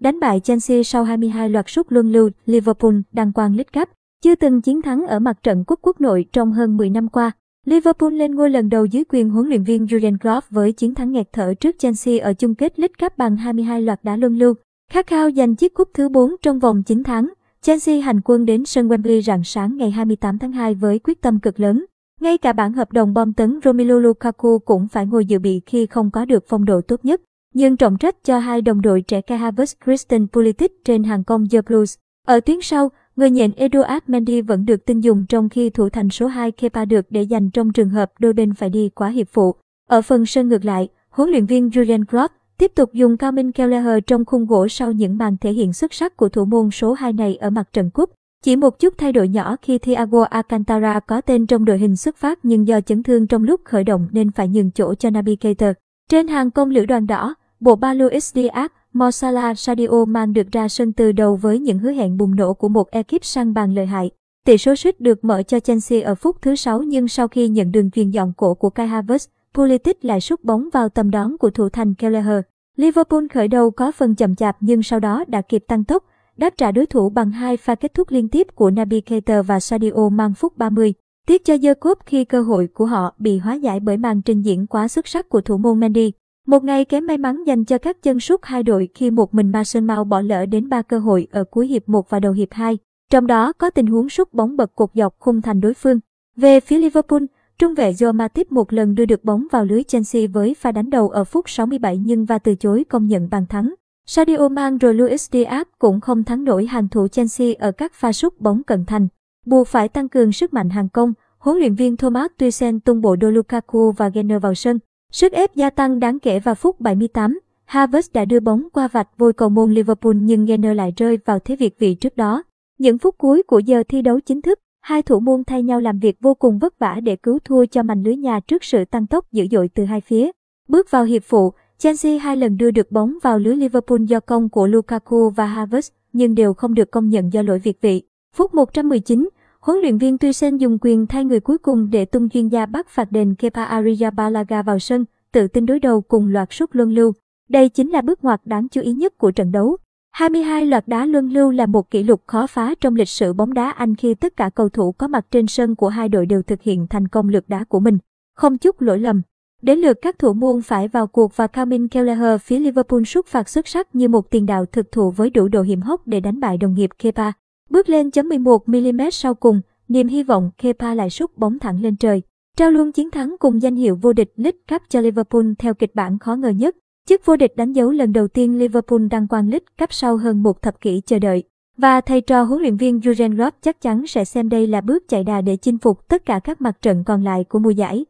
Đánh bại Chelsea sau 22 loạt sút luân lưu, Liverpool đăng quang League Cup. Chưa từng chiến thắng ở mặt trận quốc quốc nội trong hơn 10 năm qua. Liverpool lên ngôi lần đầu dưới quyền huấn luyện viên Jurgen Klopp với chiến thắng nghẹt thở trước Chelsea ở chung kết League Cup bằng 22 loạt đá luân lưu. Khát khao giành chiếc cúp thứ 4 trong vòng 9 tháng, Chelsea hành quân đến sân Wembley rạng sáng ngày 28 tháng 2 với quyết tâm cực lớn. Ngay cả bản hợp đồng bom tấn Romelu Lukaku cũng phải ngồi dự bị khi không có được phong độ tốt nhất. Nhưng trọng trách cho hai đồng đội trẻ Kai Havertz Christian Pulisic trên hàng công The Blues. Ở tuyến sau, người nhện Eduard Mendy vẫn được tin dùng trong khi thủ thành số 2 Kepa được để dành trong trường hợp đôi bên phải đi quá hiệp phụ. Ở phần sân ngược lại, huấn luyện viên julian Klopp tiếp tục dùng Carmen Kelleher trong khung gỗ sau những màn thể hiện xuất sắc của thủ môn số 2 này ở mặt trận cúp. Chỉ một chút thay đổi nhỏ khi Thiago Alcantara có tên trong đội hình xuất phát nhưng do chấn thương trong lúc khởi động nên phải nhường chỗ cho Naby Keita. Trên hàng công lữ đoàn đỏ, bộ ba Luis Diaz, Mo Salah, Sadio mang được ra sân từ đầu với những hứa hẹn bùng nổ của một ekip sang bàn lợi hại. Tỷ số suýt được mở cho Chelsea ở phút thứ 6 nhưng sau khi nhận đường truyền dọn cổ của Kai Havertz, Pulisic lại sút bóng vào tầm đón của thủ thành Kelleher. Liverpool khởi đầu có phần chậm chạp nhưng sau đó đã kịp tăng tốc, đáp trả đối thủ bằng hai pha kết thúc liên tiếp của Naby Keita và Sadio mang phút 30. Tiếc cho Jacob khi cơ hội của họ bị hóa giải bởi màn trình diễn quá xuất sắc của thủ môn Mendy. Một ngày kém may mắn dành cho các chân sút hai đội khi một mình Mason Mount bỏ lỡ đến 3 cơ hội ở cuối hiệp 1 và đầu hiệp 2. Trong đó có tình huống sút bóng bật cột dọc khung thành đối phương. Về phía Liverpool, trung vệ Joe Matip một lần đưa được bóng vào lưới Chelsea với pha đánh đầu ở phút 67 nhưng và từ chối công nhận bàn thắng. Sadio Mane rồi Luis Diaz cũng không thắng nổi hàng thủ Chelsea ở các pha sút bóng cận thành. Buộc phải tăng cường sức mạnh hàng công, huấn luyện viên Thomas Tuchel tung bộ đôi Lukaku và Genner vào sân. Sức ép gia tăng đáng kể vào phút 78. Havertz đã đưa bóng qua vạch vôi cầu môn Liverpool nhưng Genner lại rơi vào thế việt vị trước đó. Những phút cuối của giờ thi đấu chính thức, hai thủ môn thay nhau làm việc vô cùng vất vả để cứu thua cho mảnh lưới nhà trước sự tăng tốc dữ dội từ hai phía. Bước vào hiệp phụ, Chelsea hai lần đưa được bóng vào lưới Liverpool do công của Lukaku và Havertz, nhưng đều không được công nhận do lỗi việt vị. Phút 119, huấn luyện viên Tuchel dùng quyền thay người cuối cùng để tung chuyên gia bắt phạt đền Kepa Arrizabalaga vào sân, tự tin đối đầu cùng loạt sút luân lưu. Đây chính là bước ngoặt đáng chú ý nhất của trận đấu. 22 loạt đá luân lưu là một kỷ lục khó phá trong lịch sử bóng đá Anh khi tất cả cầu thủ có mặt trên sân của hai đội đều thực hiện thành công lượt đá của mình. Không chút lỗi lầm. Đến lượt các thủ môn phải vào cuộc và Calvin Kelleher phía Liverpool sút phạt xuất sắc như một tiền đạo thực thụ với đủ độ hiểm hóc để đánh bại đồng nghiệp Kepa. Bước lên chấm 11mm sau cùng, niềm hy vọng Kepa lại sút bóng thẳng lên trời. Trao luôn chiến thắng cùng danh hiệu vô địch League Cup cho Liverpool theo kịch bản khó ngờ nhất. Chức vô địch đánh dấu lần đầu tiên Liverpool đăng quang League Cup sau hơn một thập kỷ chờ đợi. Và thầy trò huấn luyện viên Jurgen Klopp chắc chắn sẽ xem đây là bước chạy đà để chinh phục tất cả các mặt trận còn lại của mùa giải.